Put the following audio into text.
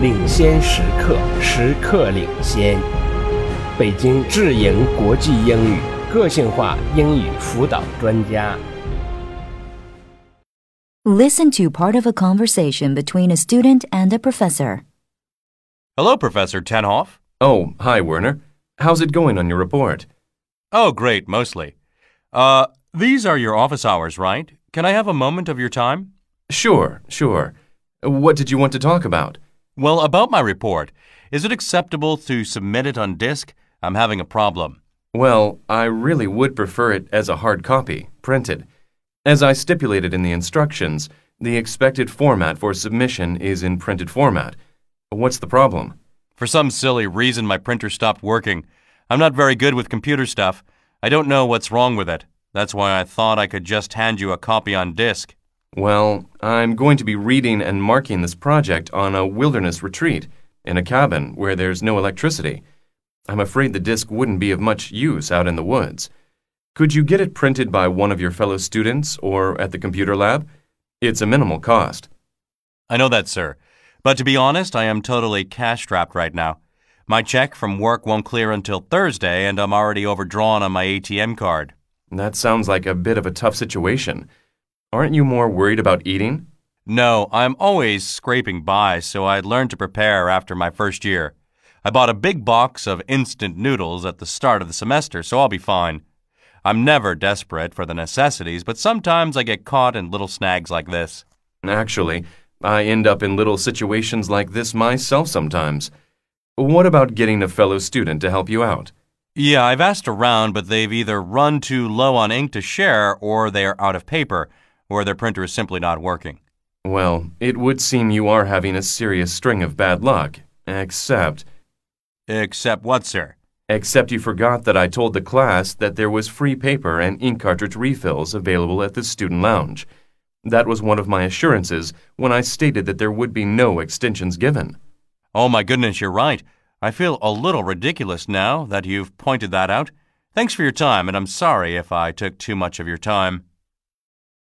领先时刻，时刻领先。北京智盈国际英语个性化英语辅导专家。 Listen to part of a conversation between a student and a professor. Hello, Professor Tenhoff. Oh, hi, Werner. How's it going on your report? Oh, great, mostly. Uh, these are your office hours, right? Can I have a moment of your time? Sure, sure. What did you want to talk about? Well, about my report. Is it acceptable to submit it on disk? I'm having a problem. Well, I really would prefer it as a hard copy, printed. As I stipulated in the instructions, the expected format for submission is in printed format. What's the problem? For some silly reason, my printer stopped working. I'm not very good with computer stuff. I don't know what's wrong with it. That's why I thought I could just hand you a copy on disk. Well, I'm going to be reading and marking this project on a wilderness retreat, in a cabin where there's no electricity. I'm afraid the disk wouldn't be of much use out in the woods. Could you get it printed by one of your fellow students or at the computer lab? It's a minimal cost. I know that, sir. But to be honest, I am totally cash strapped right now. My check from work won't clear until Thursday, and I'm already overdrawn on my ATM card. That sounds like a bit of a tough situation. Aren't you more worried about eating? No, I'm always scraping by, so I learned to prepare after my first year. I bought a big box of instant noodles at the start of the semester, so I'll be fine. I'm never desperate for the necessities, but sometimes I get caught in little snags like this. Actually, I end up in little situations like this myself sometimes. What about getting a fellow student to help you out? Yeah, I've asked around, but they've either run too low on ink to share, or they are out of paper, or their printer is simply not working. Well, it would seem you are having a serious string of bad luck. Except, Except what, sir? except you forgot that I told the class that there was free paper and ink cartridge refills available at the student lounge. That was one of my assurances when I stated that there would be no extensions given. Oh my goodness, you're right. I feel a little ridiculous now that you've pointed that out. Thanks for your time, and I'm sorry if I took too much of your time.